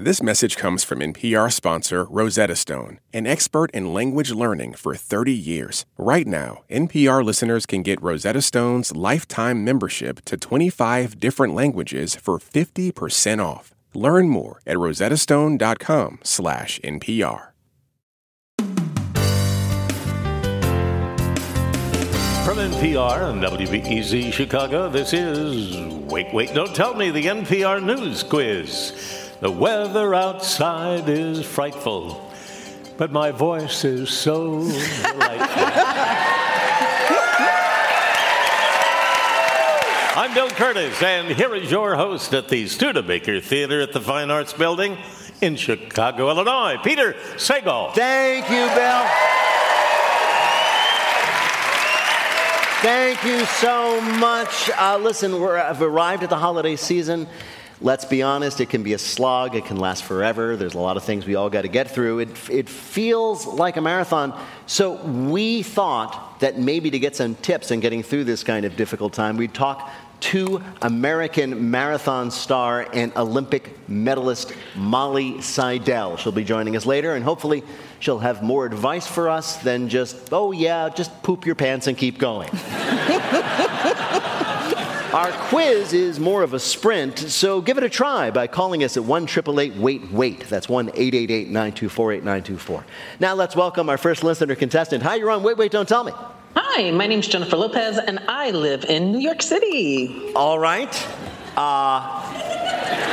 This message comes from NPR sponsor Rosetta Stone, an expert in language learning for 30 years. Right now, NPR listeners can get Rosetta Stone's lifetime membership to 25 different languages for 50% off. Learn more at rosettastone.com/npr. From NPR and WBEZ Chicago, this is Wait, Wait, Don't Tell Me, the NPR News Quiz. The weather outside is frightful, but my voice is so delightful. I'm Bill Kurtis, and here is your host at the Studebaker Theater at the Fine Arts Building in Chicago, Illinois, Peter Sagal. Thank you, Bill. Thank you so much. Uh, listen, we're have arrived at the holiday season. Let's be honest, it can be a slog. It can last forever. There's a lot of things we all got to get through. It, it feels like a marathon. So we thought that maybe to get some tips in getting through this kind of difficult time, we'd talk to American marathon star and Olympic medalist Molly Seidel. She'll be joining us later, and hopefully she'll have more advice for us than just, oh yeah, just poop your pants and keep going. Our quiz is more of a sprint, so give it a try by calling us at 1 Wait Wait. That's 1 888 924 8924. Now let's welcome our first listener contestant. Hi, you're on Wait Wait Don't Tell Me. Hi, my name is Jennifer Lopez, and I live in New York City. All right. Uh,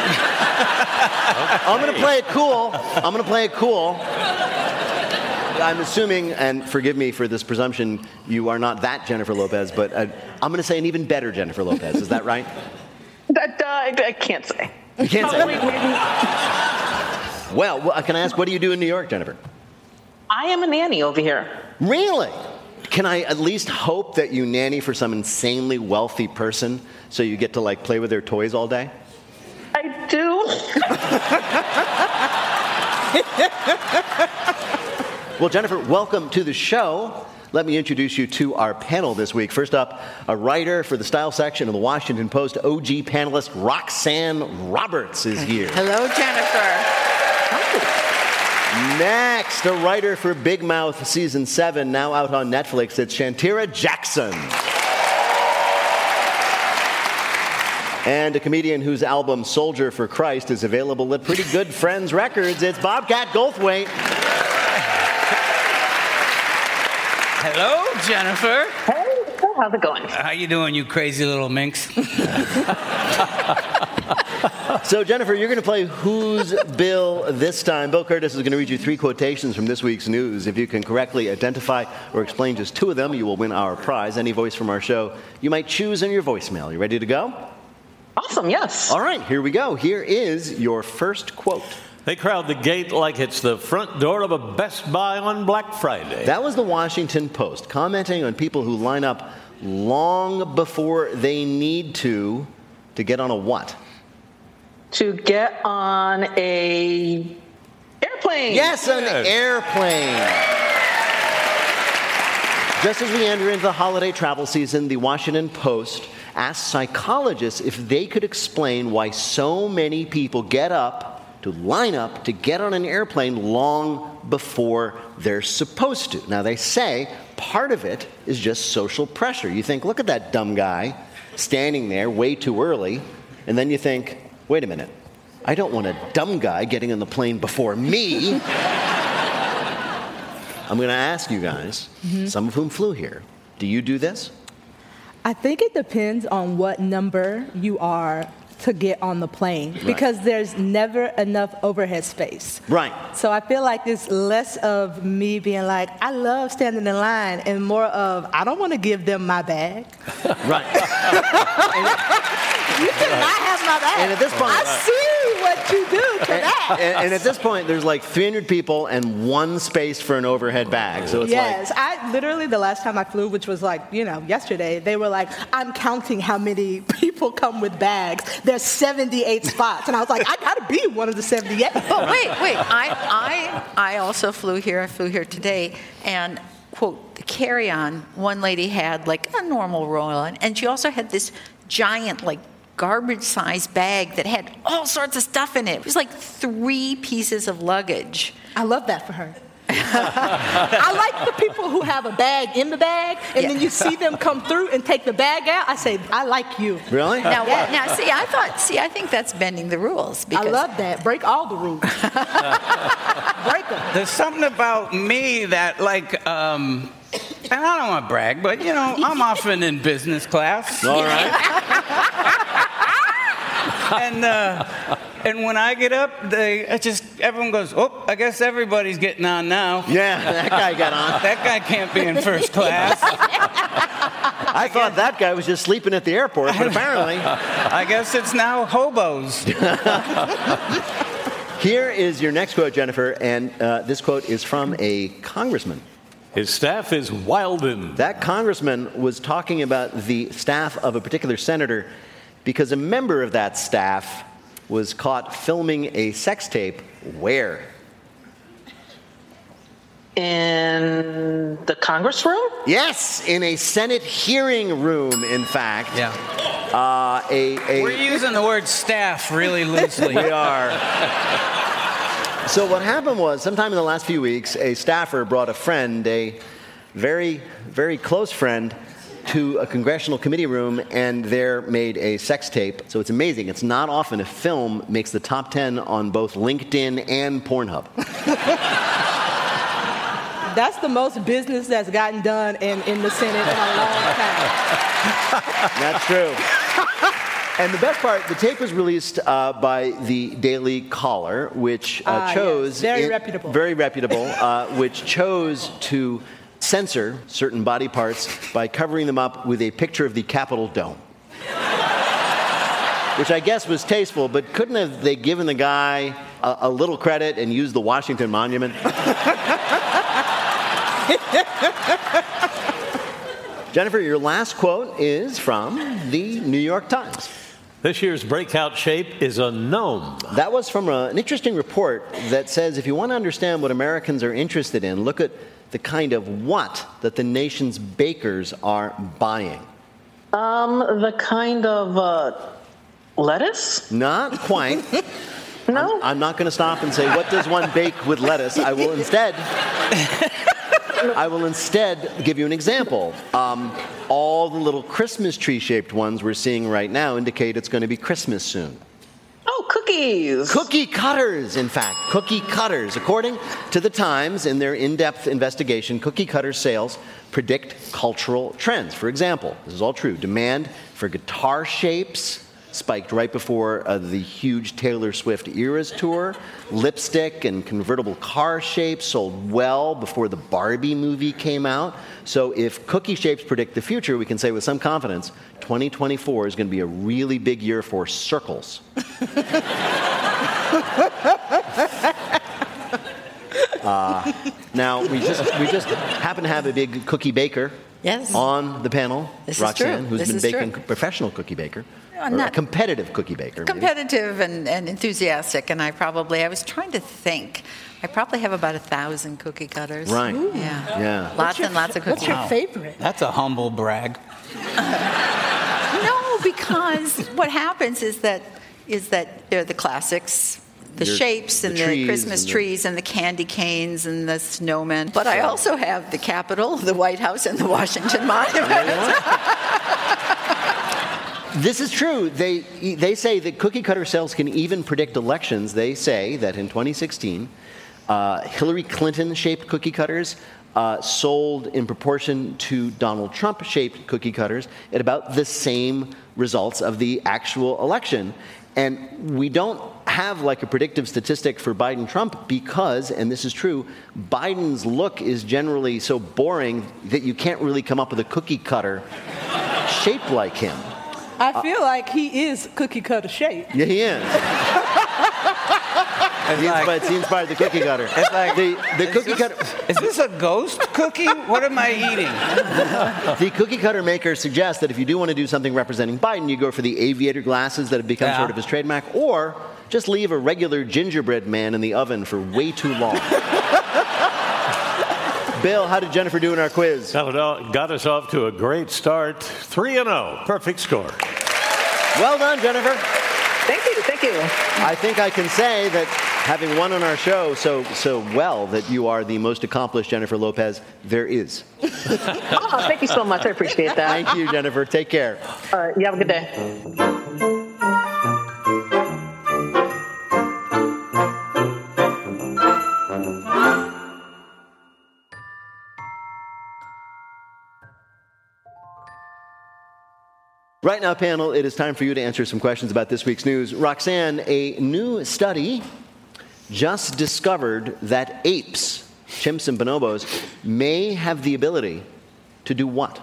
I'm going to play it cool. I'm going to play it cool. I'm assuming, and forgive me for this presumption, you are not that Jennifer Lopez, but uh, I'm going to say an even better Jennifer Lopez. Is that right? That, uh, I, I can't say. You can't say. Oh, wait, wait. Well, well, can I ask, what do you do in New York, Jennifer? I am a nanny over here. Really? Can I at least hope that you nanny for some insanely wealthy person so you get to like play with their toys all day? I do. Well, Jennifer, welcome to the show. Let me introduce you to our panel this week. First up, a writer for the style section of the Washington Post, OG panelist Roxanne Roberts is here. Hello, Jennifer. Next, a writer for Big Mouth season seven, now out on Netflix. It's Shantira Jackson. And a comedian whose album Soldier for Christ is available at Pretty Good Friends Records. It's Bobcat Goldthwait. Hello, Jennifer. Hey, so how's it going? How you doing, you crazy little minx? So, Jennifer, you're going to play Who's Bill this time. Bill Kurtis is going to read you three quotations from this week's news. If you can correctly identify or explain just two of them, you will win our prize. Any voice from our show you might choose in your voicemail. You ready to go? Awesome, yes. All right, here we go. Here is your first quote. They crowd the gate like it's the front door of a Best Buy on Black Friday. That was the Washington Post commenting on people who line up long before they need to to get on a what? To get on a airplane. Yes, an Yes. airplane. Just as we enter into the holiday travel season, the Washington Post asked psychologists if they could explain why so many people get up to line up to get on an airplane long before they're supposed to. Now, they say part of it is just social pressure. You think, look at that dumb guy standing there way too early, and then you think, wait a minute, I don't want a dumb guy getting on the plane before me. I'm going to ask you guys, mm-hmm. some of whom flew here, do you do this? I think it depends on what number you are to get on the plane because there's never enough overhead space. Right. So I feel like it's less of me being like, I love standing in line and more of, I don't want to give them my bag. Right. You cannot have my bag. And at this point- I see what you do to that. and, and at this point, there's like 300 people and one space for an overhead bag. So it's like yes, I literally the last time I flew, which was like you know yesterday, they were like, "I'm counting how many people come with bags. There's 78 spots," and I was like, "I gotta be one of the 78." But wait, wait. I, I, I also flew here. I flew here today, and quote the carry-on. One lady had like a normal roll-on, and she also had this giant like garbage sized bag that had all sorts of stuff in it. It was like three pieces of luggage. I love that for her. I like the people who have a bag in the bag, and Yeah. then you see them come through and take the bag out. I say, I like you. Really? Now, what, now, see, I thought, see, I think that's bending the rules Because I love that. Break all the rules. Break them. There's something about me that, like, um, and I don't want to brag, but you know, I'm often in business class, All right. and uh, and when I get up, they I just everyone goes, oh, I guess everybody's getting on now. Yeah, that guy got on. That guy can't be in first class. I thought that guy was just sleeping at the airport, but apparently. I guess it's now hobos. Here is your next quote, Jennifer, and uh, this quote is from a congressman. His staff is Wilden. That congressman was talking about the staff of a particular senator because a member of that staff was caught filming a sex tape where? In the Congress room? Yes, in a Senate hearing room, in fact. Yeah. Uh, a, a, We're using the word staff really loosely. We are. So what happened was, sometime in the last few weeks, a staffer brought a friend, a very, very close friend, to a congressional committee room, and there made a sex tape. So it's amazing. It's not often a film makes the top 10 on both LinkedIn and Pornhub. That's the most business that's gotten done in, in the Senate in a long time. That's true. And the best part, the tape was released uh, by the Daily Caller, which uh, yes. chose Very reputable. very reputable, uh, which chose to censor certain body parts by covering them up with a picture of the Capitol dome. Which I guess was tasteful, but couldn't have they given the guy a, a little credit and used the Washington Monument? Jennifer, your last quote is from the New York Times. This year's breakout shape is a gnome. That was from a, an interesting report that says if you want to understand what Americans are interested in, look at the kind of what that the nation's bakers are buying. Um, the kind of uh, lettuce? Not quite. No. I'm not going to stop and say, what does one bake with lettuce? I will instead. I will instead give you an example. Um, all the little Christmas tree shaped ones we're seeing right now indicate it's going to be Christmas soon. Oh, cookies. Cookie cutters, in fact, cookie cutters. According to the Times, in their in depth investigation, cookie cutter sales predict cultural trends. For example, this is all true demand for guitar shapes spiked right before uh, the huge Taylor Swift Eras tour. Lipstick and convertible car shapes sold well before the Barbie movie came out. So, if cookie shapes predict the future, we can say with some confidence 2024 is going to be a really big year for circles. Uh, now we just we just happen to have a big cookie baker Yes. on the panel. This is Roxanne, true. who's This been is baking true. professional cookie baker, I'm a not- competitive cookie baker. competitive and, and enthusiastic, and I probably, I was trying to think, I probably have about a thousand cookie cutters. Right. Yeah. Yeah. Lots and lots of cookie. What's your favorite? That's a humble brag. No, because what happens is that is that they're the classics, the Your- shapes and trees the Christmas and the- trees and the candy canes and the snowmen. But I also have the Capitol, the White House, and the Washington Monument. This is true. They, they say that cookie cutter sales can even predict elections. They say that in 2016, uh, Hillary Clinton shaped cookie cutters uh, sold in proportion to Donald Trump shaped cookie cutters at about the same results of the actual election. And we don't have like a predictive statistic for Biden Trump because, and this is true, Biden's look is generally so boring that you can't really come up with a cookie cutter shaped like him. I feel like he is cookie cutter shape. Yeah, he is. he, inspired, he inspired the cookie cutter. It's like- the, the cookie Is cutter. is this a ghost cookie? What am I eating? The cookie cutter maker suggests that if you do want to do something representing Biden, you go for the aviator glasses that have become Yeah. sort of his trademark, or just leave a regular gingerbread man in the oven for way too long. Bill, how did Jennifer do in our quiz? Got, it all, got us off to a great start. 3 and 0. Perfect score. Well done, Jennifer. Thank you, thank you. I think I can say that having won on our show so so well that you are the most accomplished Jennifer Lopez there is. Oh, thank you so much. I appreciate that. Thank you, Jennifer. Take care. All right, you have a good day. Right now, panel, it is time for you to answer some questions about this week's news. Roxanne, a new study just discovered that apes, chimps and bonobos, may have the ability to do what?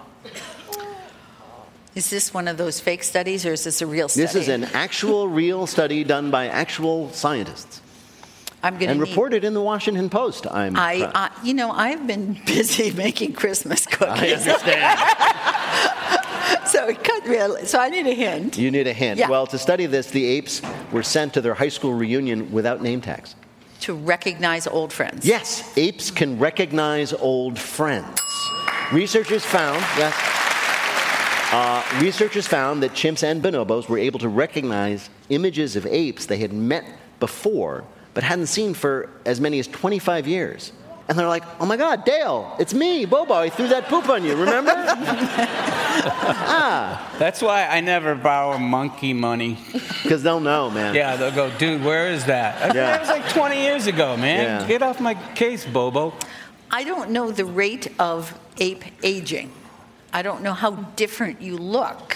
Is this one of those fake studies or is this a real study? This is an actual, real study done by actual scientists I'm going and to reported in the Washington Post. I'm I. I, you know, I've been busy making Christmas cookies. I understand. so it could really. So I need a hint. you need a hint. Yeah. Well, to study this, the apes were sent to their high school reunion without name tags. To recognize old friends. Yes, apes can recognize old friends. Researchers found, yes, uh, researchers found that chimps and bonobos were able to recognize images of apes they had met before but hadn't seen for as many as 25 years. And they're like, oh my God, Dale, it's me, Bobo. I threw that poop on you, remember? ah, That's why I never borrow monkey money. because they'll know, man. Yeah, they'll go, dude, where is that? Yeah. That was like 20 years ago, man. Yeah. Get off my case, Bobo. I don't know the rate of ape aging. I don't know how different you look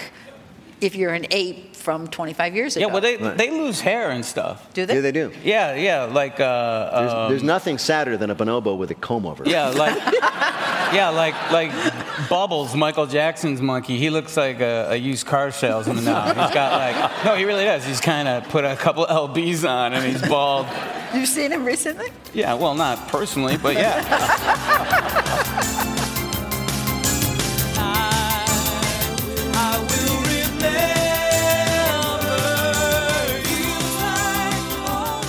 if you're an ape from 25 years ago. Yeah, well, they, they lose hair and stuff. do they? Yeah, they do. Yeah, yeah, like, uh, There's, um, there's nothing sadder than a bonobo with a comb over. yeah, like, yeah, like, like Bubbles, Michael Jackson's monkey. He looks like a, a used car salesman now. He's got like, no, he really does. He's kind of put a couple lbs on and he's bald. You've seen him recently? Yeah, well, not personally, but yeah.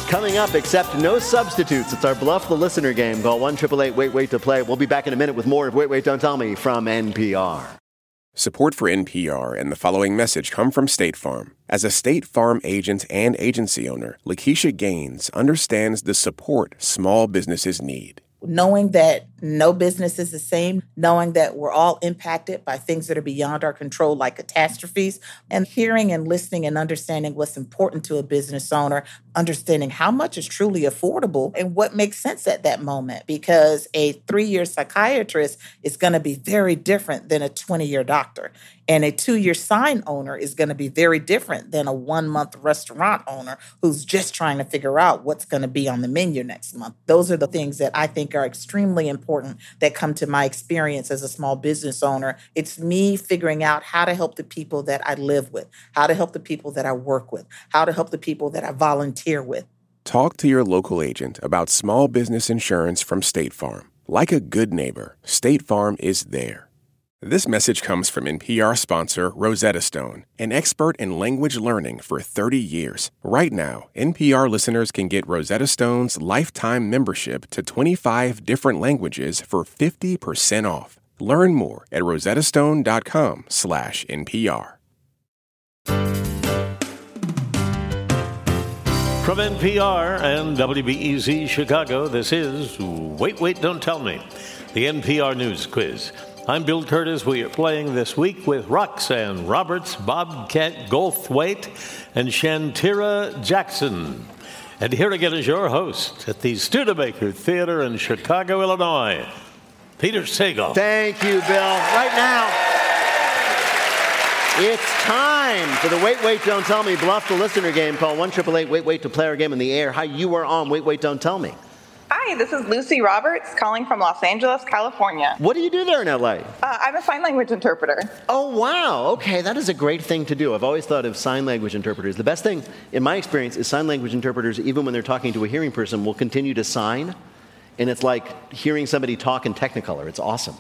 Coming up, accept no substitutes. It's our Bluff the Listener game. Call 1 888 Wait Wait to play. We'll be back in a minute with more of Wait Wait Don't Tell Me from NPR. Support for NPR and the following message come from State Farm. As a State Farm agent and agency owner, Lakeisha Gaines understands the support small businesses need. knowing that no business is the same, knowing that we're all impacted by things that are beyond our control, like catastrophes, and hearing and listening and understanding what's important to a business owner, understanding how much is truly affordable and what makes sense at that moment. Because a three year psychiatrist is going to be very different than a 20 year doctor. And a two year sign owner is going to be very different than a one month restaurant owner who's just trying to figure out what's going to be on the menu next month. Those are the things that I think are extremely important that come to my experience as a small business owner. It's me figuring out how to help the people that I live with, how to help the people that I work with, how to help the people that I volunteer with. Talk to your local agent about small business insurance from State Farm. Like a good neighbor, State Farm is there. This message comes from NPR sponsor Rosetta Stone, an expert in language learning for 30 years. Right now, NPR listeners can get Rosetta Stone's lifetime membership to 25 different languages for 50% off. Learn more at rosettastone.com/npr. From NPR and WBEZ Chicago, this is Wait, Wait, Don't Tell Me, the NPR News Quiz. I'm Bill Kurtis. We are playing this week with Roxanne Roberts, Bobcat Goldthwait, and Shantira Jackson. And here again is your host at the Studebaker Theater in Chicago, Illinois, Peter Sagal. Thank you, Bill. Right now, it's time for the Wait Wait Don't Tell Me Bluff the Listener game. Call 1 888 Wait Wait to play our game in the air. Hi, you are on Wait Wait Don't Tell Me. Hi, this is Lucy Roberts calling from Los Angeles, California. What do you do there in LA? Uh, I'm a sign language interpreter. Oh, wow. Okay, that is a great thing to do. I've always thought of sign language interpreters. The best thing, in my experience, is sign language interpreters, even when they're talking to a hearing person, will continue to sign. And it's like hearing somebody talk in Technicolor. It's awesome.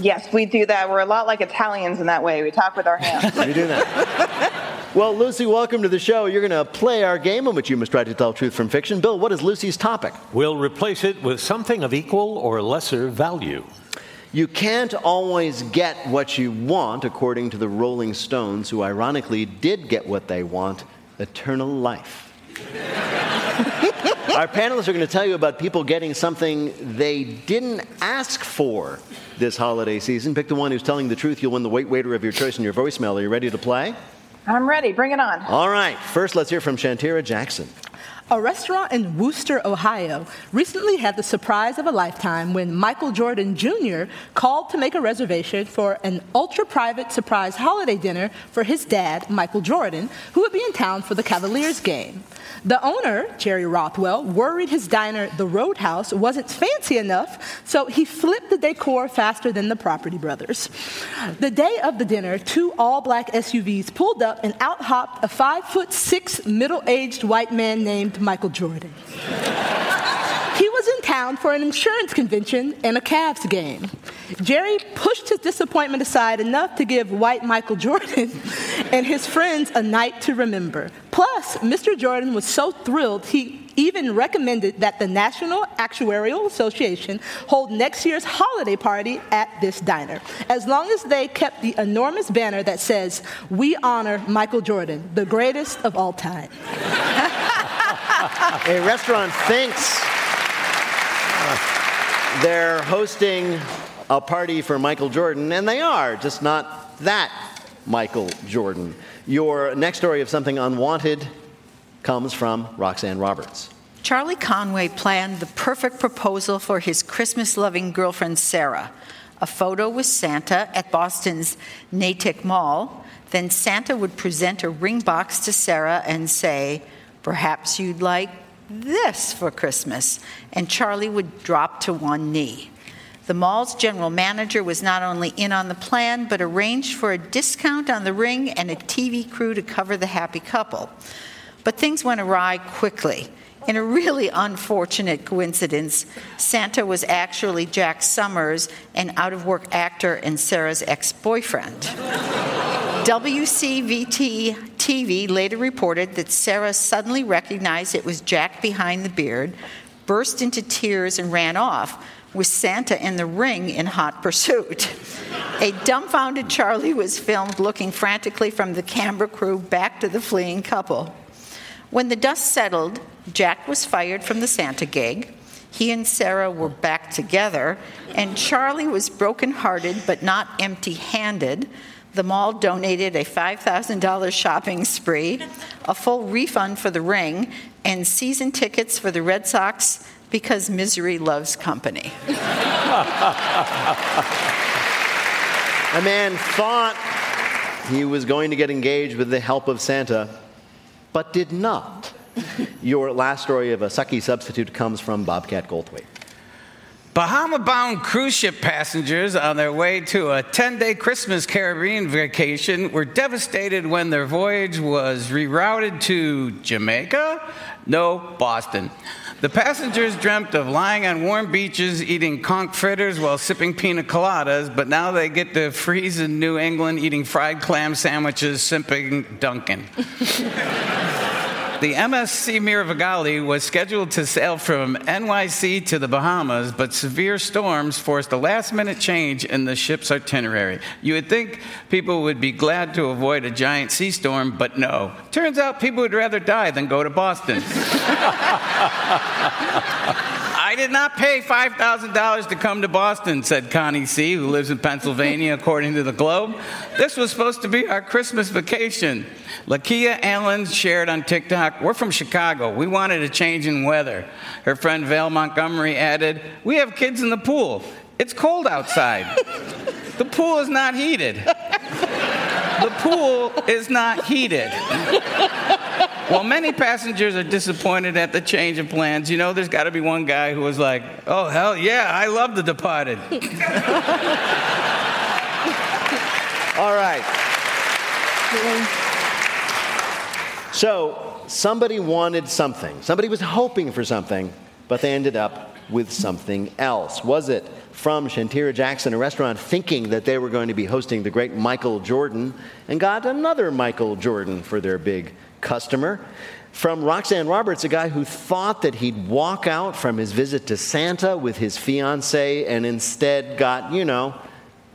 Yes, we do that. We're a lot like Italians in that way. We talk with our hands. You do that. well, Lucy, welcome to the show. You're going to play our game in which you must try to tell truth from fiction. Bill, what is Lucy's topic? We'll replace it with something of equal or lesser value. You can't always get what you want, according to the Rolling Stones, who ironically did get what they want eternal life. Our panelists are going to tell you about people getting something they didn't ask for this holiday season. Pick the one who's telling the truth. You'll win the wait waiter of your choice in your voicemail. Are you ready to play? I'm ready. Bring it on. All right. First, let's hear from Shantira Jackson. A restaurant in Wooster, Ohio, recently had the surprise of a lifetime when Michael Jordan Jr. called to make a reservation for an ultra private surprise holiday dinner for his dad, Michael Jordan, who would be in town for the Cavaliers game. The owner, Jerry Rothwell, worried his diner, the Roadhouse, wasn't fancy enough, so he flipped the decor faster than the Property Brothers. The day of the dinner, two all black SUVs pulled up and out hopped a five foot six middle aged white man named Michael Jordan. He was in town for an insurance convention and a Cavs game. Jerry pushed his disappointment aside enough to give white Michael Jordan and his friends a night to remember. Plus, Mr. Jordan was so thrilled he even recommended that the National Actuarial Association hold next year's holiday party at this diner, as long as they kept the enormous banner that says, We honor Michael Jordan, the greatest of all time. A restaurant thinks they're hosting a party for Michael Jordan, and they are, just not that Michael Jordan. Your next story of something unwanted comes from Roxanne Roberts. Charlie Conway planned the perfect proposal for his Christmas loving girlfriend Sarah. A photo with Santa at Boston's Natick Mall. Then Santa would present a ring box to Sarah and say, Perhaps you'd like this for Christmas. And Charlie would drop to one knee. The mall's general manager was not only in on the plan, but arranged for a discount on the ring and a TV crew to cover the happy couple. But things went awry quickly. In a really unfortunate coincidence, Santa was actually Jack Summers, an out of work actor and Sarah's ex boyfriend. WCVT TV later reported that Sarah suddenly recognized it was Jack behind the beard, burst into tears, and ran off, with Santa in the ring in hot pursuit. A dumbfounded Charlie was filmed looking frantically from the camera crew back to the fleeing couple. When the dust settled, Jack was fired from the Santa gig. He and Sarah were back together, and Charlie was brokenhearted but not empty handed. The mall donated a $5,000 shopping spree, a full refund for the ring, and season tickets for the Red Sox because misery loves company. A man thought he was going to get engaged with the help of Santa, but did not. Your last story of a sucky substitute comes from Bobcat Goldthwait. Bahama bound cruise ship passengers on their way to a 10 day Christmas Caribbean vacation were devastated when their voyage was rerouted to Jamaica? No, Boston. The passengers dreamt of lying on warm beaches eating conch fritters while sipping pina coladas, but now they get to freeze in New England eating fried clam sandwiches, sipping Dunkin'. The MSC Meraviglia was scheduled to sail from NYC to the Bahamas, but severe storms forced a last minute change in the ship's itinerary. You would think people would be glad to avoid a giant sea storm, but no. Turns out people would rather die than go to Boston. I did not pay $5,000 to come to Boston, said Connie C., who lives in Pennsylvania, according to the Globe. This was supposed to be our Christmas vacation. Lakia Allen shared on TikTok, We're from Chicago. We wanted a change in weather. Her friend Val Montgomery added, We have kids in the pool. It's cold outside. the pool is not heated. The pool is not heated. While many passengers are disappointed at the change of plans, you know, there's got to be one guy who was like, oh, hell yeah, I love The Departed. All right. So, somebody wanted something. Somebody was hoping for something, but they ended up with something else. Was it from Shantira Jackson, a restaurant, thinking that they were going to be hosting the great Michael Jordan, and got another Michael Jordan for their big customer? From Roxanne Roberts, a guy who thought that he'd walk out from his visit to Santa with his fiancee and instead got, you know,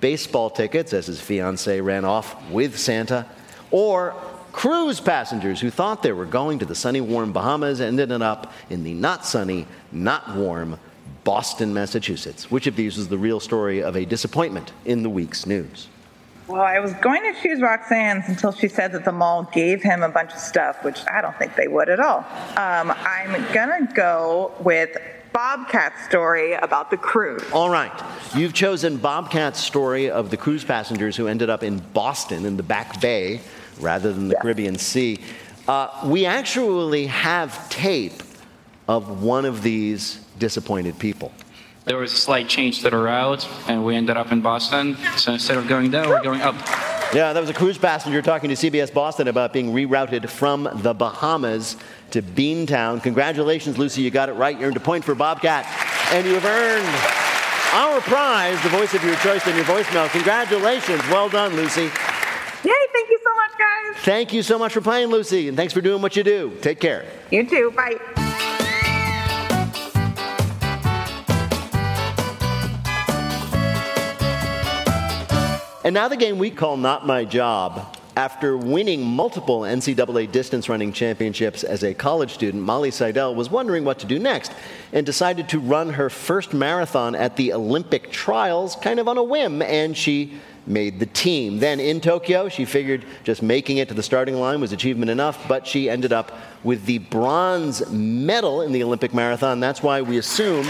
baseball tickets as his fiancee ran off with Santa. Or cruise passengers who thought they were going to the sunny, warm Bahamas and ended up in the not sunny, not warm Boston, Massachusetts. Which of these is the real story of a disappointment in the week's news? Well, I was going to choose Roxanne's until she said that the mall gave him a bunch of stuff, which I don't think they would at all. Um, I'm going to go with Bobcat's story about the cruise. All right. You've chosen Bobcat's story of the cruise passengers who ended up in Boston in the Back Bay rather than the Yeah. Caribbean Sea. Uh, we actually have tape of one of these disappointed people. There was a slight change to the route, and we ended up in Boston. So instead of going down, we're going up. Yeah, that was a cruise passenger talking to CBS Boston about being rerouted from the Bahamas to Beantown. Congratulations, Lucy, you got it right. You earned a point for Bobcat, and you have earned our prize, the voice of your choice in your voicemail. Congratulations. Well done, Lucy. Yay, thank you so much, guys. Thank you so much for playing, Lucy, and thanks for doing what you do. Take care. You too. Bye. And now the game we call Not My Job. After winning multiple NCAA distance running championships as a college student, Molly Seidel was wondering what to do next and decided to run her first marathon at the Olympic trials kind of on a whim, and she made the team. Then in Tokyo, she figured just making it to the starting line was achievement enough, but she ended up with the bronze medal in the Olympic marathon. That's why we assume.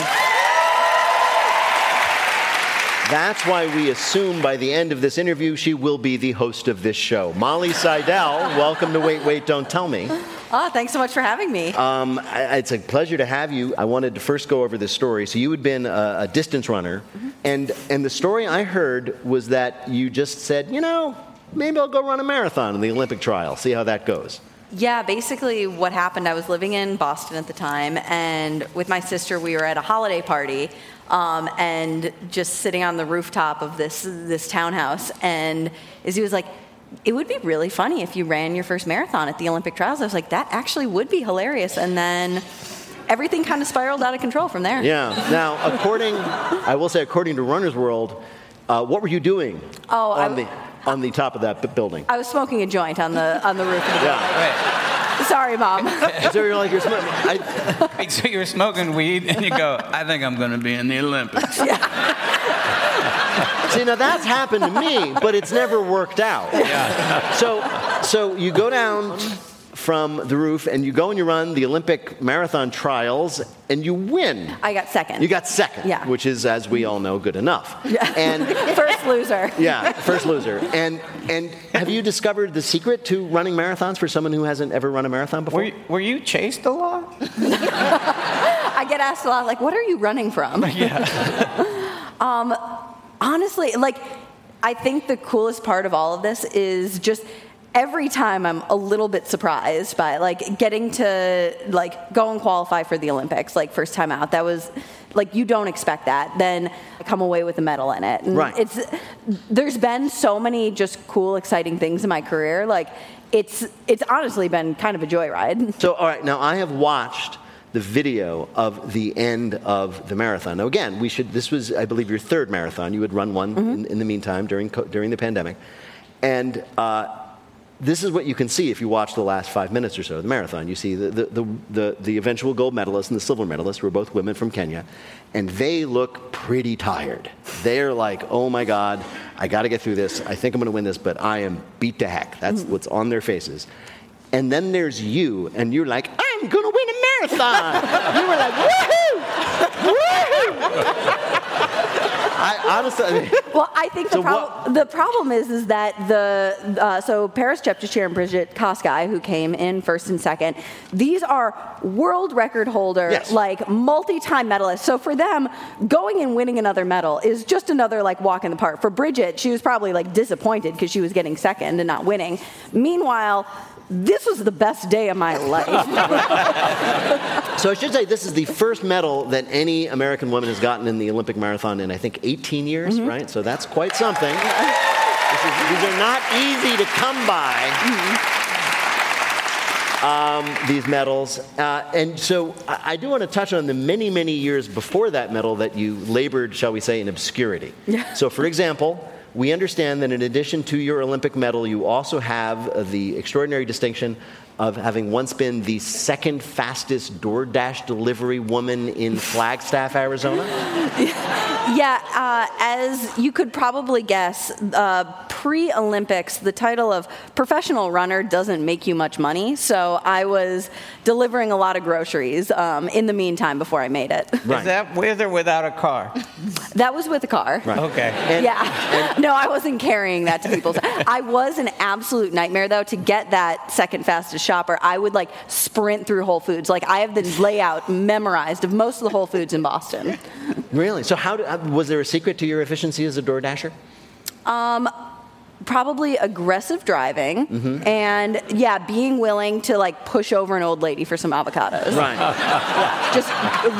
That's why we assume by the end of this interview she will be the host of this show. Molly Seidel, welcome to Wait, Wait, Don't Tell Me. Ah, thanks so much for having me. Um, it's a pleasure to have you. I wanted to first go over this story. So you had been a, a distance runner, and and the story I heard was that you just said, you know, maybe I'll go run a marathon in the Olympic trial. See how that goes. Yeah, basically what happened, I was living in Boston at the time, and with my sister, we were at a holiday party, um, and just sitting on the rooftop of this this townhouse, and Izzy was like, "It would be really funny if you ran your first marathon at the Olympic trials." I was like, "That actually would be hilarious," and then everything kind of spiraled out of control from there. Yeah. Now, according, I will say, according to Runner's World, uh, what were you doing Oh, I the on the top of that building? I was smoking a joint on the on the roof of the Yeah. building. Sorry, mom. So you're like you're smoking. I, Wait, so you're smoking weed and you go, I think I'm going to be in the Olympics. Yeah. See, now that's happened to me, but it's never worked out. Yeah. So, so you go down from the roof and you go and you run the Olympic marathon trials and you win. I got second. You got second, Yeah. which is, as we all know, good enough. Yeah. And First loser. yeah, first loser. And and have you discovered the secret to running marathons for someone who hasn't ever run a marathon before? Were you, were you chased a lot? I get asked a lot, like, what are you running from? Yeah. um, honestly, like, I think the coolest part of all of this is just every time I'm a little bit surprised by like getting to like go and qualify for the Olympics, like first time out. That was like you don't expect that. Then come away with a medal in it. And Right. It's there's been so many just cool, exciting things in my career. Like it's it's honestly been kind of a joyride. So, all right, now I have watched the video of the end of the marathon. Now, again, we should. This was, I believe, your third marathon. You had run one in, in the meantime during during the pandemic, and. Uh, this is what you can see if you watch the last five minutes or so of the marathon. You see the, the, the, the, the eventual gold medalist and the silver medalist were both women from Kenya, and they look pretty tired. They're like, oh my God, I got to get through this. I think I'm going to win this, but I am beat to heck. That's mm-hmm. what's on their faces. And then there's you, and you're like, I'm going to win a marathon. you were like, woohoo! Woohoo! I honestly, I mean, Well, I think the, So prob- the problem is is that the uh, so Peres Jepchirchir and Brigid Kosgei, who came in first and second, these are world record holder, Yes. like multi-time medalists. So for them, going and winning another medal is just another like walk in the park. For Brigid, she was probably like disappointed because she was getting second and not winning. Meanwhile. This was the best day of my life. So I should say this is the first medal that any American woman has gotten in the Olympic marathon in I think 18 years, right? So that's quite something. Is- these are not easy to come by. um, these medals. Uh, and so I, I do want to touch on the many, many years before that medal that you labored, shall we say, in obscurity. So, for example, we understand that in addition to your Olympic medal, you also have the extraordinary distinction of having once been the second fastest DoorDash delivery woman in Flagstaff, Arizona. Yeah, uh, as you could probably guess, uh, pre Olympics, the title of professional runner doesn't make you much money. So I was delivering a lot of groceries um, in the meantime before I made it. Is that with or without a car? That was with a car. Right. Okay. yeah. no, I wasn't carrying that to people's. I was an absolute nightmare though to get that second fastest shopper. I would like sprint through Whole Foods. Like I have the layout memorized of most of the Whole Foods in Boston. Really? So, how do, uh, was there a secret to your efficiency as a DoorDasher? Um, probably aggressive driving Mhm. and yeah, being willing to like push over an old lady for some avocados. Right. Yeah, just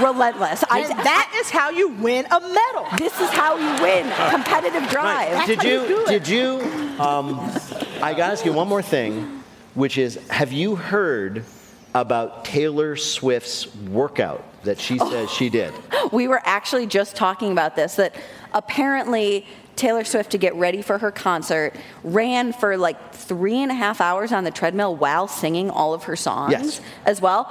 relentless. I, that is how you win a medal. This is how you win competitive drive. Did you? Did you? Um, I got to ask you one more thing, which is: Have you heard about Taylor Swift's workout that she oh. says she did? We were actually just talking about this that apparently Taylor Swift, to get ready for her concert, ran for like three and a half hours on the treadmill while singing all of her songs Yes. as well.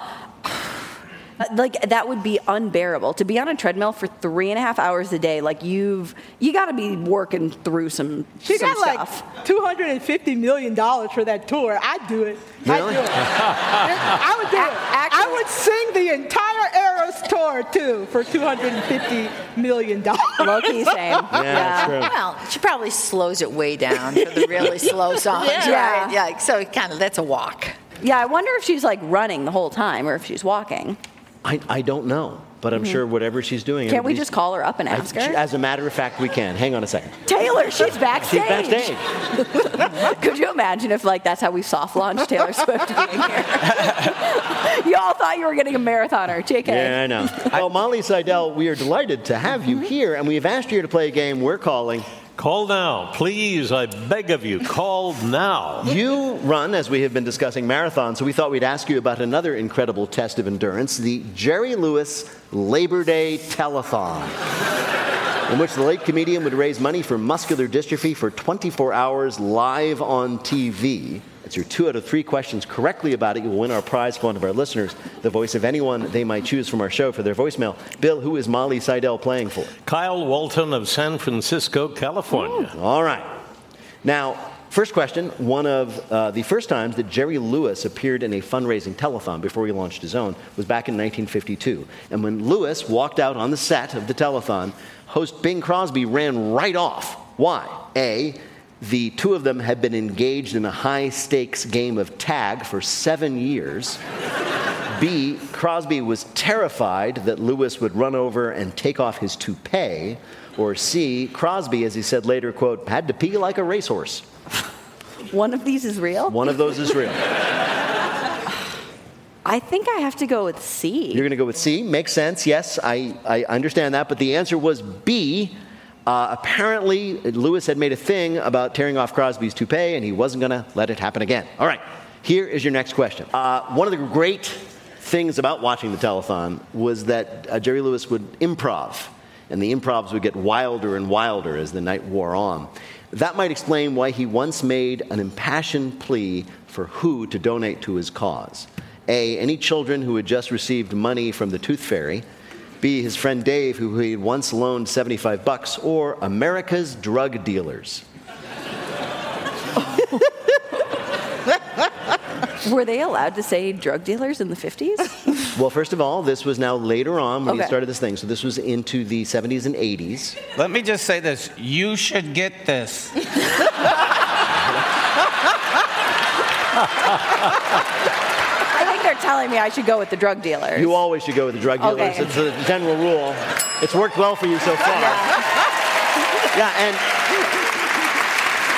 Uh, like that would be unbearable to be on a treadmill for three and a half hours a day. Like you've you got to be working through some She some got stuff. like two hundred and fifty million dollars for that tour. I'd do it. Really? I'd do it. I would do it. I would sing the entire Eras tour too for two hundred and fifty million dollars. Low-key same. Well, she probably slows it way down for the really slow songs, Yeah. right? Yeah, so kind of that's a walk. Yeah, I wonder if she's like running the whole time or if she's walking. I, I don't know, but I'm Mhm. sure whatever she's doing. Can't we just call her up and I- ask her? As a matter of fact, we can. Hang on a second. Taylor, she's backstage. She's backstage. Could you imagine if like that's how we soft launched Taylor Swift being here? you all thought you were getting a marathoner, JK. Yeah, I know. Well, Molly Seidel, we are delighted to have you here, and we've asked you to play a game we're calling. Call now. Please, I beg of you, call now. You run, as we have been discussing, marathon, so we thought we'd ask you about another incredible test of endurance the Jerry Lewis Labor Day Telethon, in which the late comedian would raise money for muscular dystrophy for 24 hours live on TV. Your two out of three questions correctly about it. You will win our prize for one of our listeners, the voice of anyone they might choose from our show for their voicemail. Bill, who is Molly Seidel playing for? Kyle Walton of San Francisco, California. All right. Now, first question. One of uh, the first times that Jerry Lewis appeared in a fundraising telethon before he launched his own was back in 1952. And when Lewis walked out on the set of the telethon, host Bing Crosby ran right off. Why? A, the two of them had been engaged in a high stakes game of tag for seven years. B, Crosby was terrified that Lewis would run over and take off his toupee. Or C, Crosby, as he said later, quote, had to pee like a racehorse. One of these is real. One of those is real. I think I have to go with C. You're going to go with C. Makes sense. Yes, I, I understand that. But the answer was B. Uh, apparently, Lewis had made a thing about tearing off Crosby's toupee, and he wasn't going to let it happen again. All right, here is your next question. Uh, one of the great things about watching the telethon was that uh, Jerry Lewis would improv, and the improvs would get wilder and wilder as the night wore on. That might explain why he once made an impassioned plea for who to donate to his cause. A, any children who had just received money from the Tooth Fairy. B, his friend Dave, who he had once loaned 75 bucks. Or America's drug dealers. Were they allowed to say drug dealers in the 50s? Well, first of all, this was now later on when he started this thing. So this was into the 70s and 80s. Let me just say this. You should get this. Telling me I should go with the drug dealers. You always should go with the drug dealers. Okay. It's a general rule. It's worked well for you so far. Yeah, and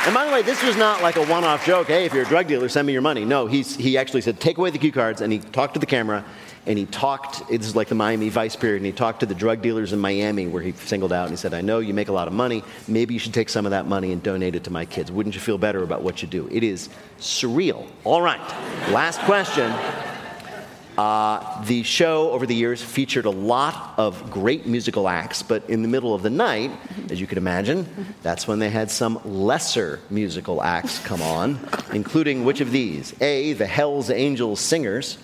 And by the way, this was not like a one-off joke. Hey, if you're a drug dealer, send me your money. No, he's, he actually said, take away the cue cards, and he talked to the camera, and he talked. This is like the Miami Vice period, and he talked to the drug dealers in Miami, where he singled out, and he said, I know you make a lot of money. Maybe you should take some of that money and donate it to my kids. Wouldn't you feel better about what you do? It is surreal. All right, last question. Uh, the show over the years featured a lot of great musical acts, but in the middle of the night, as you can imagine, that's when they had some lesser musical acts come on, including which of these? A, the Hells Angels Singers,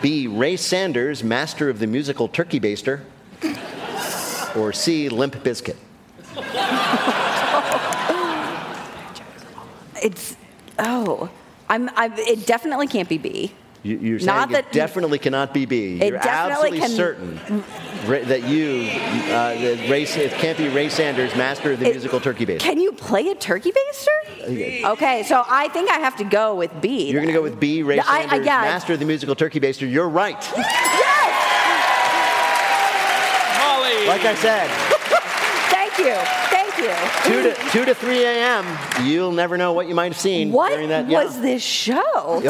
B, Ray Sanders, master of the musical turkey baster, or C, Limp Bizkit. It's oh, I'm. I, it definitely can't be B. You, you're saying Not it that- definitely cannot be B. It You're absolutely can- certain that you, uh, that Ray, it can't be Ray Sanders, master of the musical turkey baster. Can you play a turkey baster? Okay, so I think I have to go with B. You're going to go with B, Ray I- I- Sanders, yeah. master of the musical turkey baster. You're right. Yes! Molly. Like I said, Thank you. Thank you. 2 to, 2 to 3 a.m., you'll never know what you might have seen What during that. yeah. What was this show? Oh.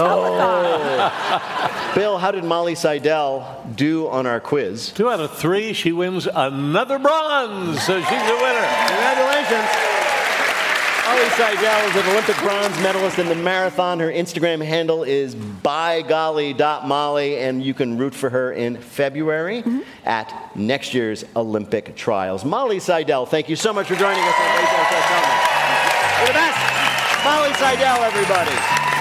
Bill, how did Molly Seidel do on our quiz? Two out of three, she wins another bronze, so she's a winner. Congratulations. Molly Seidel is an Olympic bronze medalist in the marathon. Her Instagram handle is bygolly.molly, and you can root for her in February mm-hmm. at next year's Olympic trials. Molly Seidel, thank you so much for joining us on Radio Show Tell Me. You're the best. Molly Seidel, everybody.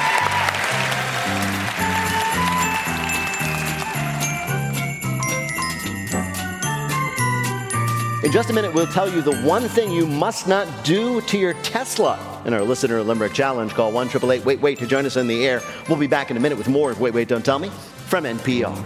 In just a minute, we'll tell you the one thing you must not do to your Tesla. In our listener limerick challenge, call 1 Wait Wait to join us in the air. We'll be back in a minute with more of Wait Wait Don't Tell Me from NPR.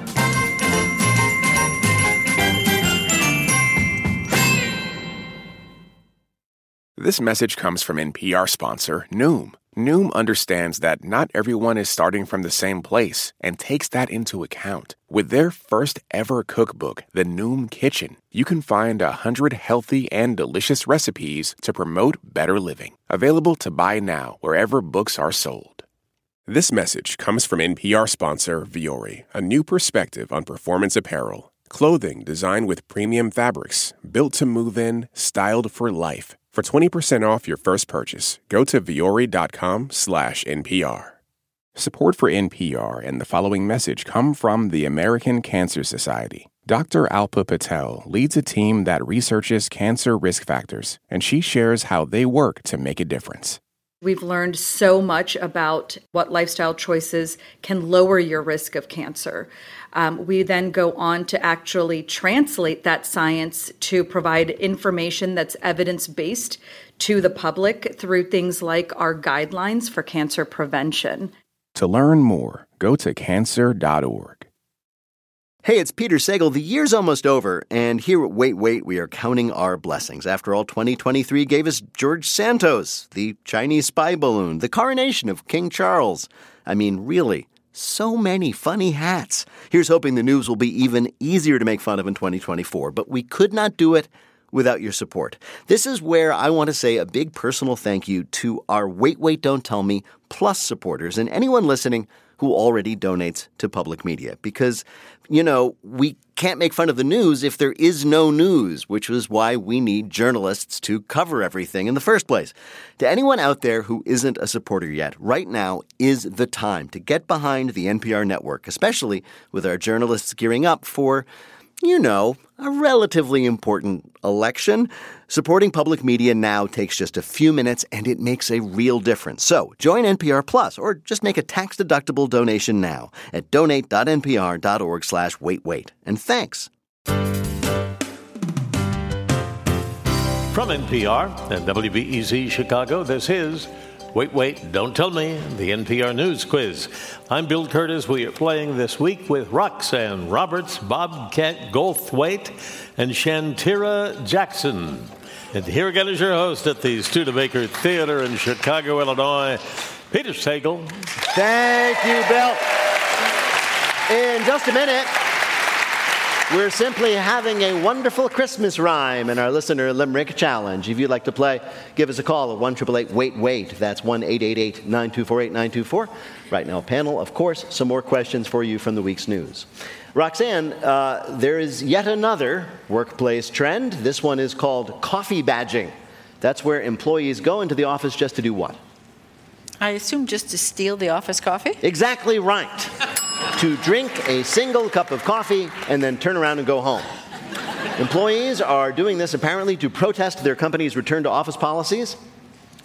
This message comes from NPR sponsor Noom. Noom understands that not everyone is starting from the same place and takes that into account. With their first ever cookbook, The Noom Kitchen, you can find a hundred healthy and delicious recipes to promote better living. Available to buy now wherever books are sold. This message comes from NPR sponsor Vuori, a new perspective on performance apparel. Clothing designed with premium fabrics, built to move in, styled for life. For 20% off your first purchase, go to vuori.com slash NPR. Support for NPR and the following message come from the American Cancer Society. Dr. Alpa Patel leads a team that researches cancer risk factors, and she shares how they work to make a difference. We've learned so much about what lifestyle choices can lower your risk of cancer. Um, we then go on to actually translate that science to provide information that's evidence based to the public through things like our guidelines for cancer prevention. To learn more, go to cancer.org. Hey, it's Peter Sagal. The year's almost over, and here at Wait Wait, we are counting our blessings. After all, 2023 gave us George Santos, the Chinese spy balloon, the coronation of King Charles. I mean, really, so many funny hats. Here's hoping the news will be even easier to make fun of in 2024, but we could not do it without your support. This is where I want to say a big personal thank you to our Wait Wait Don't Tell Me Plus supporters and anyone listening who already donates to public media because, you know, we can't make fun of the news if there is no news, which is why we need journalists to cover everything in the first place. To anyone out there who isn't a supporter yet, right now is the time to get behind the NPR network, especially with our journalists gearing up for you know, a relatively important election. Supporting public media now takes just a few minutes and it makes a real difference. So join NPR Plus or just make a tax-deductible donation now at donate.npr.org slash waitwait. And thanks. From NPR and WBEZ Chicago, this is Wait, Wait, Don't Tell Me, the NPR News Quiz. I'm Bill Kurtis. We are playing this week with Roxanne Roberts, Bobcat Goldthwait, and Shantira Jackson. And here again is your host at the Studebaker Theater in Chicago, Illinois, Peter Sagal. Thank you, Bill. In just a minute, We're simply having a wonderful Christmas rhyme in our listener limerick challenge. If you'd like to play, give us a call at 1 Wait Wait. That's 1 888 924 8924. Right now, panel, of course, some more questions for you from the week's news. Roxanne, uh, there is yet another workplace trend. This one is called coffee badging. That's where employees go into the office just to do what? I assume just to steal the office coffee? Exactly right. To drink a single cup of coffee and then turn around and go home. Employees are doing this apparently to protest their company's return to office policies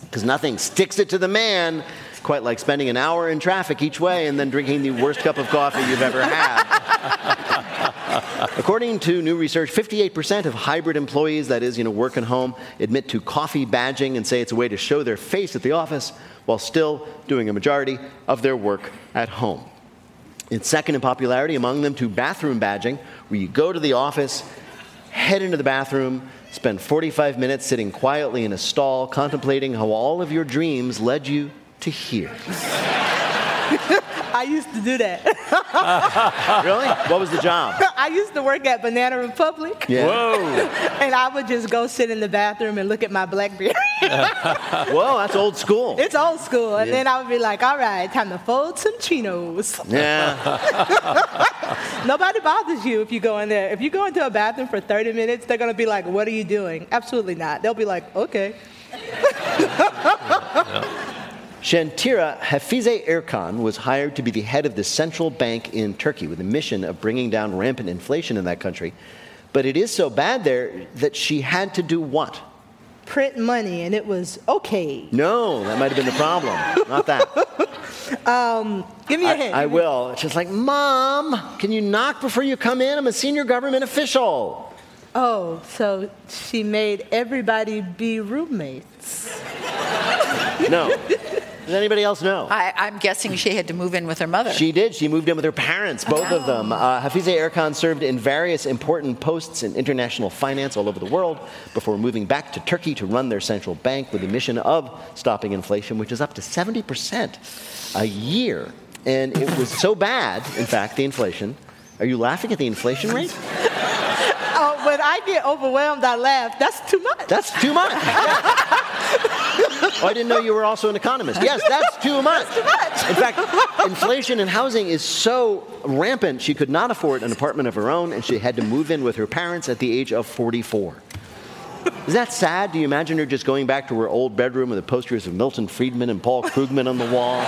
because nothing sticks it to the man quite like spending an hour in traffic each way and then drinking the worst cup of coffee you've ever had. According to new research, 58% of hybrid employees, that is, you know, work and home, admit to coffee badging and say it's a way to show their face at the office while still doing a majority of their work at home. It's second in popularity among them to bathroom badging, where you go to the office, head into the bathroom, spend 45 minutes sitting quietly in a stall, contemplating how all of your dreams led you to here. I used to do that. really? What was the job? I used to work at Banana Republic. Yeah. Whoa. and I would just go sit in the bathroom and look at my Blackberry. Whoa, that's old school. It's old school. And Yeah. then I would be like, all right, time to fold some chinos. Yeah. Nobody bothers you if you go in there. If you go into a bathroom for 30 minutes, they're going to be like, what are you doing? Absolutely not. They'll be like, okay. Shantira Hafize Erkan was hired to be the head of the central bank in Turkey with a mission of bringing down rampant inflation in that country. But it is so bad there that she had to do what? Print money, and it was okay. No, that might have been the problem. Not that. Um, give me a hint. I, I will. She's like, Mom, can you knock before you come in? I'm a senior government official. Oh, so she made everybody be roommates. No. Does anybody else know? I, I'm guessing she had to move in with her mother. She did. She moved in with her parents, both of them. Uh, Hafize Erkan served in various important posts in international finance all over the world before moving back to Turkey to run their central bank with the mission of stopping inflation, which is up to 70% a year. And it was so bad, in fact, the inflation. Are you laughing at the inflation rate? Oh, when I get overwhelmed, I laugh. That's too much. That's too much. Oh, I didn't know you were also an economist. Yes, that's too much. too much. In fact, inflation in housing is so rampant, she could not afford an apartment of her own, and she had to move in with her parents at the age of 44. Is that sad? Do you imagine her just going back to her old bedroom with the posters of Milton Friedman and Paul Krugman on the wall?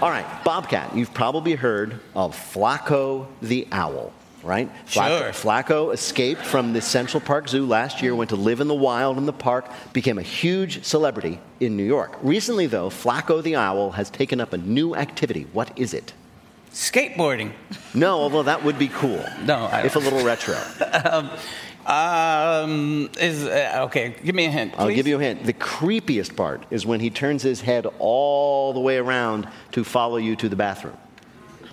All right, Bobcat, you've probably heard of Flaco the owl, right? Flaco, Sure. Flaco escaped from the Central Park Zoo last year, went to live in the wild in the park, became a huge celebrity in New York. Recently, though, Flaco the owl has taken up a new activity. What is it? Skateboarding. No, although that would be cool. No, I if a little retro. um, um, is uh, okay. Give me a hint. I'll give you a hint. The creepiest part is when he turns his head all the way around to follow you to the bathroom.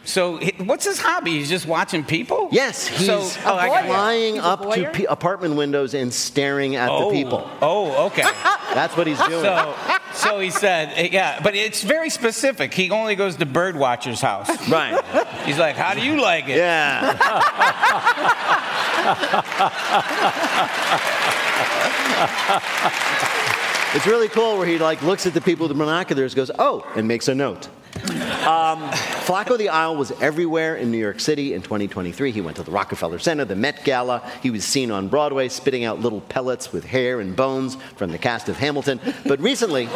So, what's his hobby? He's just watching people. Yes, he's So, oh, I got it. flying He's up to voyeur? pe- apartment windows and staring at oh, the people. Oh, okay. That's what he's doing. so, so he said, eh, yeah, but it's very specific. He only goes to Birdwatcher's house. right. He's like, how do you like it? Yeah. it's really cool where he like looks at the people with the binoculars, goes, "Oh," and makes a note. Um, Flaco the Isle was everywhere in New York City in 2023. He went to the Rockefeller Center, the Met Gala. He was seen on Broadway spitting out little pellets with hair and bones from the cast of Hamilton. But recently,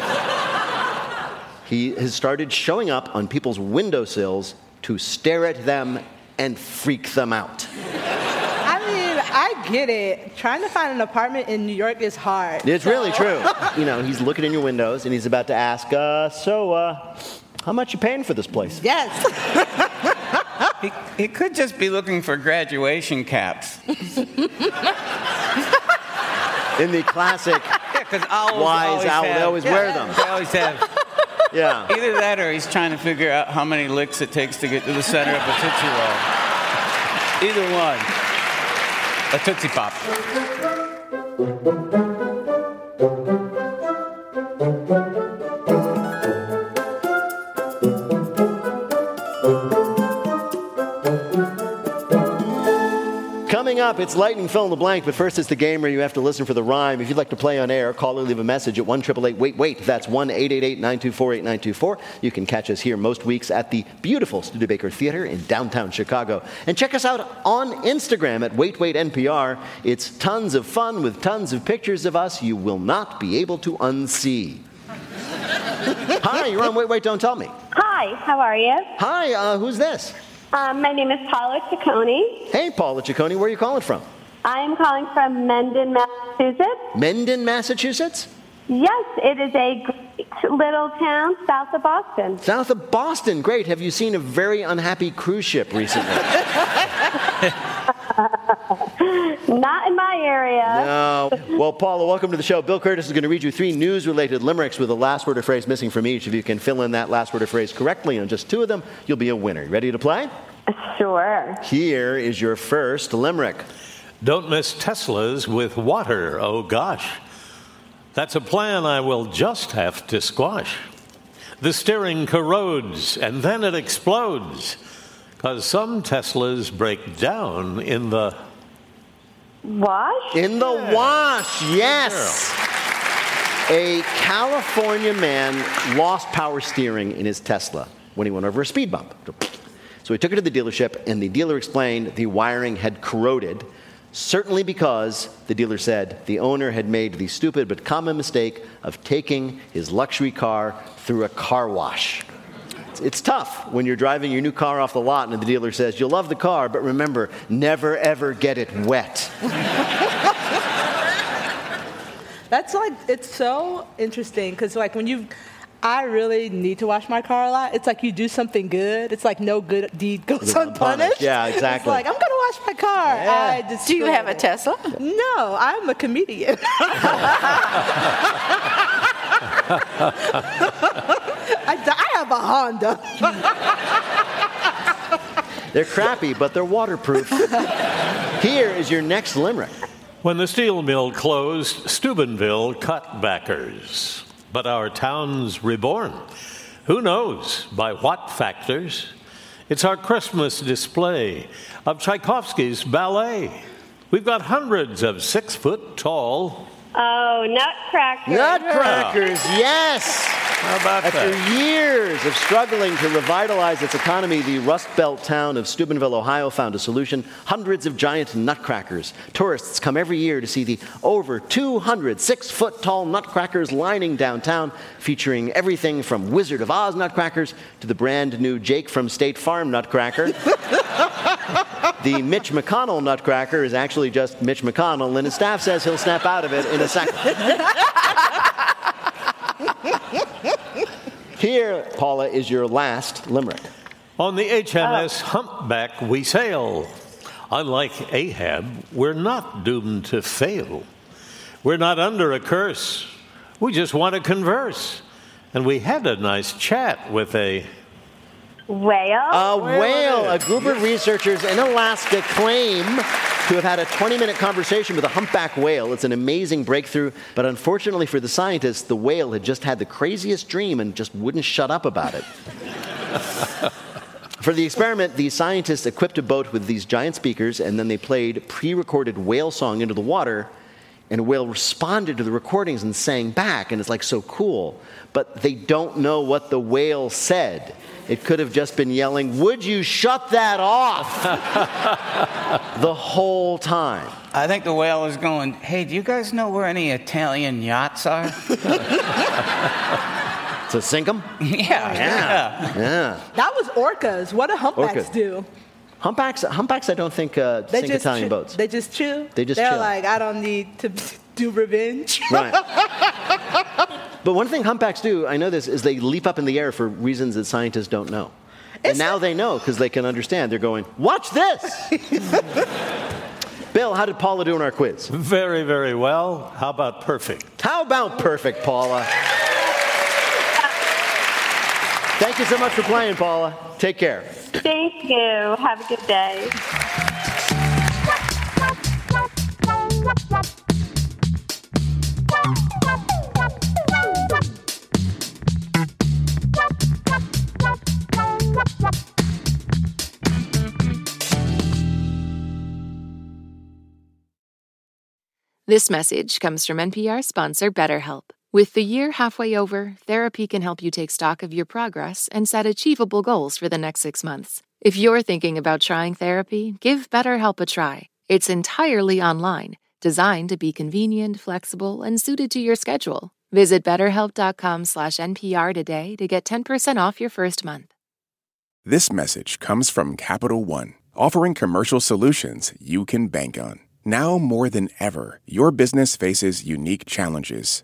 he has started showing up on people's windowsills to stare at them and freak them out. I mean, I get it. Trying to find an apartment in New York is hard. It's really true. You know, he's looking in your windows and he's about to ask, uh, so, uh, how much you paying for this place? Yes. He, he could just be looking for graduation caps. In the classic, Yeah, because owls Wise always owl, they have, always wear them. They always have. yeah. Either that or he's trying to figure out how many licks it takes to get to the center of a Tootsie Roll. Either one. A Tootsie Pop. Up, it's lightning fill in the blank, but first it's the game where you have to listen for the rhyme. If you'd like to play on air, call or leave a message at 1 wait wait. That's 1 924 8924. You can catch us here most weeks at the beautiful Studebaker Theater in downtown Chicago. And check us out on Instagram at Wait Wait NPR. It's tons of fun with tons of pictures of us you will not be able to unsee. Hi, you're on Wait Wait Don't Tell Me. Hi, how are you? Hi, uh, who's this? Um, my name is Paula Ciccone. Hey, Paula Ciccone, where are you calling from? I am calling from Mendon, Massachusetts. Mendon, Massachusetts? Yes, it is a great little town south of Boston. South of Boston, great. Have you seen a very unhappy cruise ship recently? Not in my area. No. Well, Paula, welcome to the show. Bill Kurtis is going to read you three news related limericks with a last word or phrase missing from each. If you can fill in that last word or phrase correctly on just two of them, you'll be a winner. Ready to play? Sure. Here is your first limerick. Don't miss Teslas with water, oh gosh. That's a plan I will just have to squash. The steering corrodes and then it explodes. Because some Teslas break down in the wash? In the wash, yes. A California man lost power steering in his Tesla when he went over a speed bump. So he took it to the dealership, and the dealer explained the wiring had corroded, certainly because, the dealer said, the owner had made the stupid but common mistake of taking his luxury car through a car wash. It's, it's tough when you're driving your new car off the lot and the dealer says, You'll love the car, but remember, never ever get it wet. That's like, it's so interesting because, like, when you, I really need to wash my car a lot. It's like you do something good. It's like no good deed goes unpunished. Yeah, exactly. It's like, I'm going to wash my car. Yeah. I just Do you have a Tesla? No, I'm a comedian. I, I have a Honda. They're crappy, but they're waterproof. Here is your next limerick. When the steel mill closed, Steubenville cut backers. But our town's reborn. Who knows by what factors? It's our Christmas display of Tchaikovsky's ballet. We've got hundreds of six foot tall. Oh, nutcrackers. Nutcrackers, yes. How about After that? years of struggling to revitalize its economy, the Rust Belt town of Steubenville, Ohio found a solution. Hundreds of giant nutcrackers. Tourists come every year to see the over 200 six foot tall nutcrackers lining downtown, featuring everything from Wizard of Oz nutcrackers to the brand new Jake from State Farm nutcracker. the Mitch McConnell nutcracker is actually just Mitch McConnell, and his staff says he'll snap out of it in a second. Here, Paula, is your last limerick. On the HMS Humpback, we sail. Unlike Ahab, we're not doomed to fail. We're not under a curse. We just want to converse. And we had a nice chat with a Whale? A whale. A group of researchers in Alaska claim to have had a 20 minute conversation with a humpback whale. It's an amazing breakthrough, but unfortunately for the scientists, the whale had just had the craziest dream and just wouldn't shut up about it. For the experiment, the scientists equipped a boat with these giant speakers, and then they played pre recorded whale song into the water, and a whale responded to the recordings and sang back, and it's like so cool. But they don't know what the whale said. It could have just been yelling, Would you shut that off? the whole time. I think the whale is going, hey, do you guys know where any Italian yachts are? To sink them? yeah. Yeah. Yeah. That was orcas. What do humpbacks Orcas. do? Humpbacks, humpbacks I don't think uh, They sink just Italian chi- boats. They just chill. They just They're chill. like, I don't need to do revenge. Right. But one thing humpbacks do, I know this, is they leap up in the air for reasons that scientists don't know. And now they know because they can understand. They're going, watch this! Bill, how did Paula do in our quiz? very, very well. How about perfect? How about perfect, Paula? Thank you so much for playing, Paula. Take care. Thank you. Have a good day. This message comes from NPR sponsor BetterHelp. With the year halfway over, therapy can help you take stock of your progress and set achievable goals for the next six months. If you're thinking about trying therapy, give BetterHelp a try. It's entirely online, designed to be convenient, flexible, and suited to your schedule. Visit betterhelp.com slash NPR today to get 10% off your first month. This message comes from Capital One, offering commercial solutions you can bank on. Now more than ever, your business faces unique challenges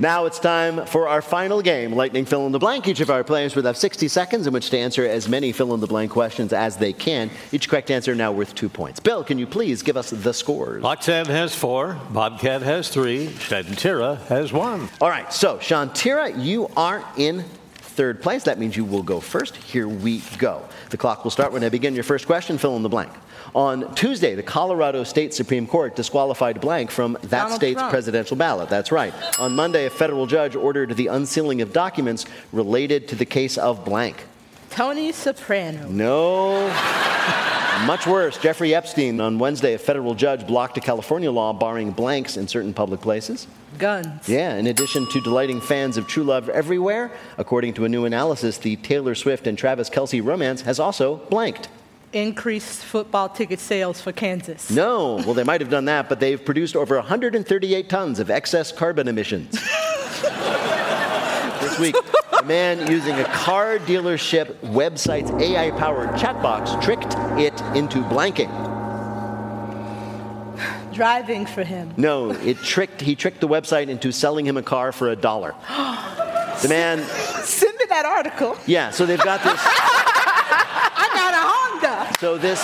Now it's time for our final game, Lightning Fill in the Blank. Each of our players will have 60 seconds in which to answer as many fill in the blank questions as they can. Each correct answer now worth two points. Bill, can you please give us the scores? Roxanne has four, Bobcat has three, Shantira has one. All right, so Shantira, you are in third place. That means you will go first. Here we go. The clock will start when I begin your first question. Fill in the blank. On Tuesday, the Colorado State Supreme Court disqualified blank from that Donald state's Trump. presidential ballot. That's right. On Monday, a federal judge ordered the unsealing of documents related to the case of blank. Tony Soprano. No. Much worse, Jeffrey Epstein. On Wednesday, a federal judge blocked a California law barring blanks in certain public places. Guns. Yeah, in addition to delighting fans of True Love everywhere, according to a new analysis, the Taylor Swift and Travis Kelce romance has also blanked. Increased football ticket sales for Kansas. No, well, they might have done that, but they've produced over 138 tons of excess carbon emissions. this week, a man using a car dealership website's AI powered chat box tricked it into blanking. Driving for him. No, it tricked, he tricked the website into selling him a car for a dollar. The man, Send me that article. yeah, so they've got this. I got a Honda. So this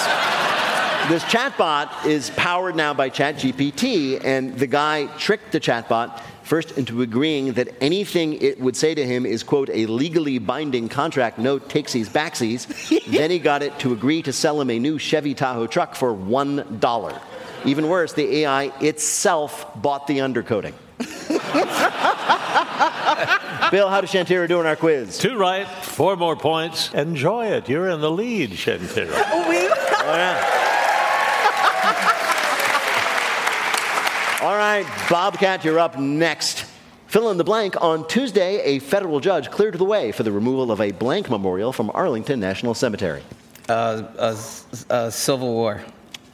this chatbot is powered now by ChatGPT, and the guy tricked the chatbot first into agreeing that anything it would say to him is quote a legally binding contract, no takesies backsies. then he got it to agree to sell him a new Chevy Tahoe truck for one dollar. Even worse, the AI itself bought the undercoating. Bill, how does Shantira do in our quiz? Two right, four more points. Enjoy it. You're in the lead, Shantira. Oh, Oh, yeah. All right, Bobcat, you're up next. Fill in the blank. On Tuesday, a federal judge cleared the way for the removal of a blank memorial from Arlington National Cemetery. Uh, uh, uh, Civil War.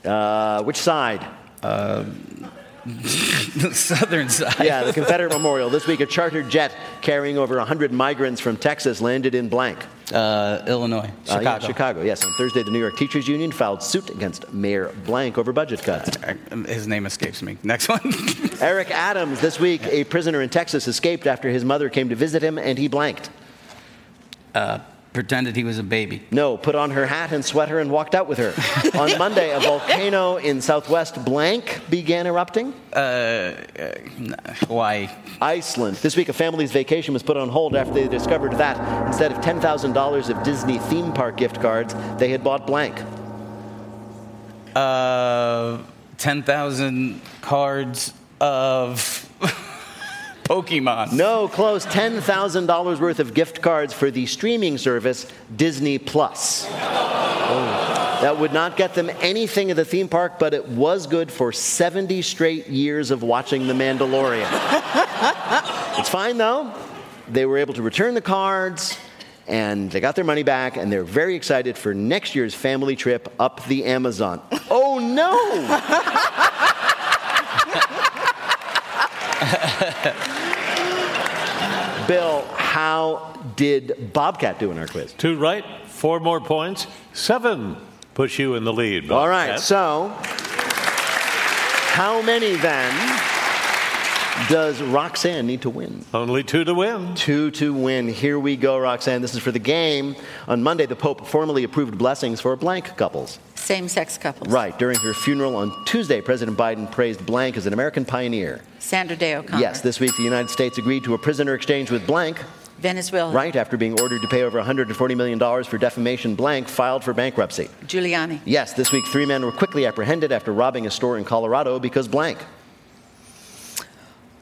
Uh, which side? Uh, the southern side. Yeah, the Confederate Memorial. This week, a chartered jet carrying over 100 migrants from Texas landed in blank. Uh, Illinois. Uh, Chicago. yeah, Chicago, yes. On Thursday, the New York Teachers Union filed suit against Mayor Blank over budget cuts. His name escapes me. Next one. Eric Adams, this week, a prisoner in Texas escaped after his mother came to visit him and he blanked. Uh, pretended he was a baby. No, put on her hat and sweater and walked out with her. on Monday, a volcano in southwest blank began erupting. Uh, uh, Hawaii. Iceland. This week, a family's vacation was put on hold after they discovered that instead of $10,000 of Disney theme park gift cards, they had bought blank. Uh, 10,000 cards of Pokemon. No, close. $10,000 worth of gift cards for the streaming service Disney Plus. Oh. That would not get them anything at the theme park, but it was good for 70 straight years of watching The Mandalorian. it's fine though. They were able to return the cards and they got their money back and they're very excited for next year's family trip up the Amazon. Oh no! Bill, how did Bobcat do in our quiz? Two right, four more points. Seven push you in the lead. All right, so how many then does Roxanne need to win? Only two to win. Two to win. Here we go, Roxanne. This is for the game. On Monday, the Pope formally approved blessings for blank couples. Same sex couples. Right. During her funeral on Tuesday, President Biden praised blank as an American pioneer. Sandra Day O'Connor. Yes, this week the United States agreed to a prisoner exchange with blank. Venezuela. Right after being ordered to pay over $140 million for defamation, blank filed for bankruptcy. Giuliani. Yes, this week three men were quickly apprehended after robbing a store in Colorado because blank.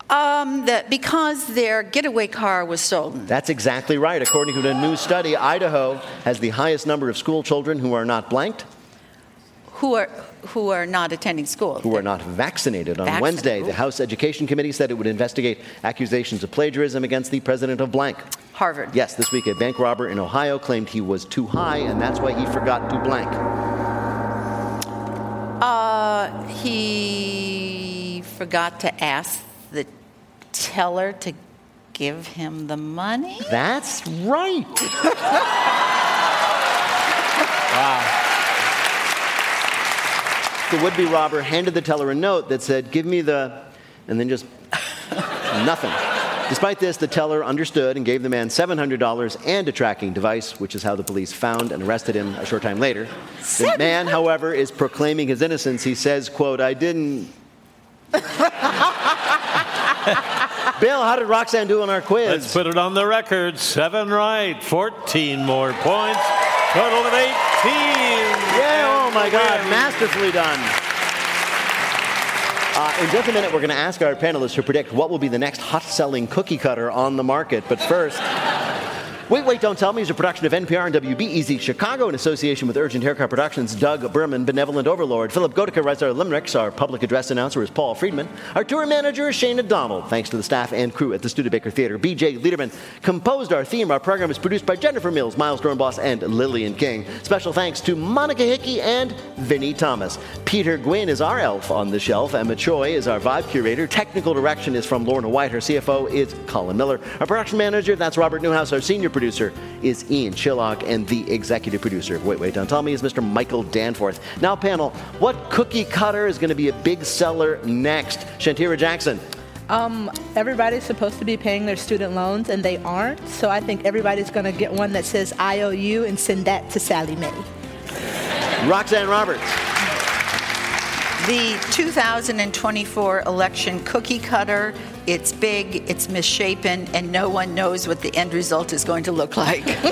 Um, that because their getaway car was stolen. That's exactly right. According to a new study, Idaho has the highest number of school children who are not blanked, Who are who are not attending school. who are not vaccinated. On Vaccinated. Wednesday, the House Education Committee said it would investigate accusations of plagiarism against the president of blank. Harvard. Yes, this week a bank robber in Ohio claimed he was too high, and that's why he forgot to blank. Uh, he forgot to ask the teller to give him the money. That's right. Wow. The would be robber handed the teller a note that said, Give me the. and then just nothing. Despite this, the teller understood and gave the man $700 and a tracking device, which is how the police found and arrested him a short time later. The man, however, is proclaiming his innocence. He says, quote, I didn't. Bill, how did Roxanne do on our quiz? Let's put it on the record. Seven right, 14 more points. Total of 18. Oh my God, masterfully done. Uh, in just a minute, we're going to ask our panelists to predict what will be the next hot selling cookie cutter on the market. But first, Wait, Wait, Don't Tell Me is a production of NPR and WBEZ Chicago in association with Urgent Haircut Productions. Doug Berman, Benevolent Overlord. Philip Godeke writes our limericks. Our public address announcer is Paul Friedman. Our tour manager is Shane Donald. Thanks to the staff and crew at the Studebaker Theater. BJ Leiderman composed our theme. Our program is produced by Jennifer Mills, Miles Doornbos, and Lillian King. Special thanks to Monica Hickey and Vinnie Thomas. Peter Gwinn is our elf on the shelf. Emma Choi is our vibe curator. Technical direction is from Lorna White. Her CFO is Colin Miller. Our production manager, that's Robert Newhouse. Our senior producer is Ian Chillag. And the executive producer of Wait, Wait, Don't Tell Me is Mr. Michael Danforth. Now, panel, what cookie cutter is going to be a big seller next? Shantira Jackson. Um, everybody's supposed to be paying their student loans, and they aren't. So I think everybody's going to get one that says IOU and send that to Sallie Mae. Roxanne Roberts. The 2024 election cookie cutter. It's big, it's misshapen, and no one knows what the end result is going to look like.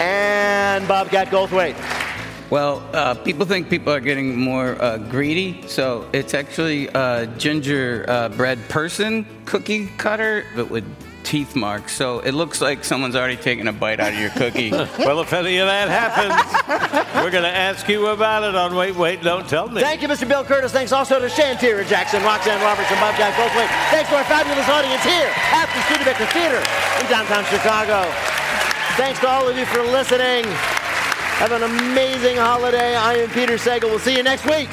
and Bobcat Goldthwait. Well, uh, people think people are getting more uh, greedy, so it's actually a gingerbread person cookie cutter, but with teeth marks. So it looks like someone's already taken a bite out of your cookie. well, if any of that happens, we're going to ask you about it on Wait, Wait, Don't Tell Me. Thank you, Mr. Bill Kurtis. Thanks also to Shantira Jackson, Roxanne Roberts, and Bobcat Goldthwait. Thanks to our fabulous audience here at the Studebaker Theater in downtown Chicago. Thanks to all of you for listening. Have an amazing holiday. I am Peter Sagal. We'll see you next week.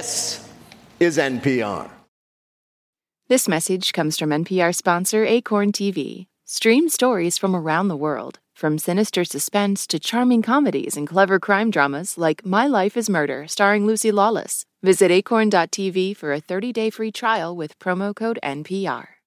This is NPR. This message comes from NPR sponsor Acorn TV. Stream stories from around the world, from sinister suspense to charming comedies and clever crime dramas like My Life is Murder, starring Lucy Lawless. Visit acorn.tv for a 30-day free trial with promo code NPR.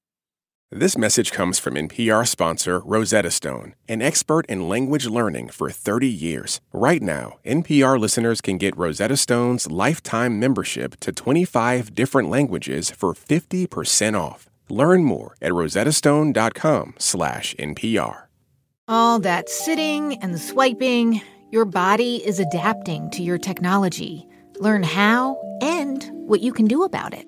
This message comes from NPR sponsor Rosetta Stone, an expert in language learning for 30 years. Right now, NPR listeners can get Rosetta Stone's lifetime membership to 25 different languages for 50% off. Learn more at rosettastone.com/npr. All that sitting and swiping, your body is adapting to your technology. Learn how and what you can do about it.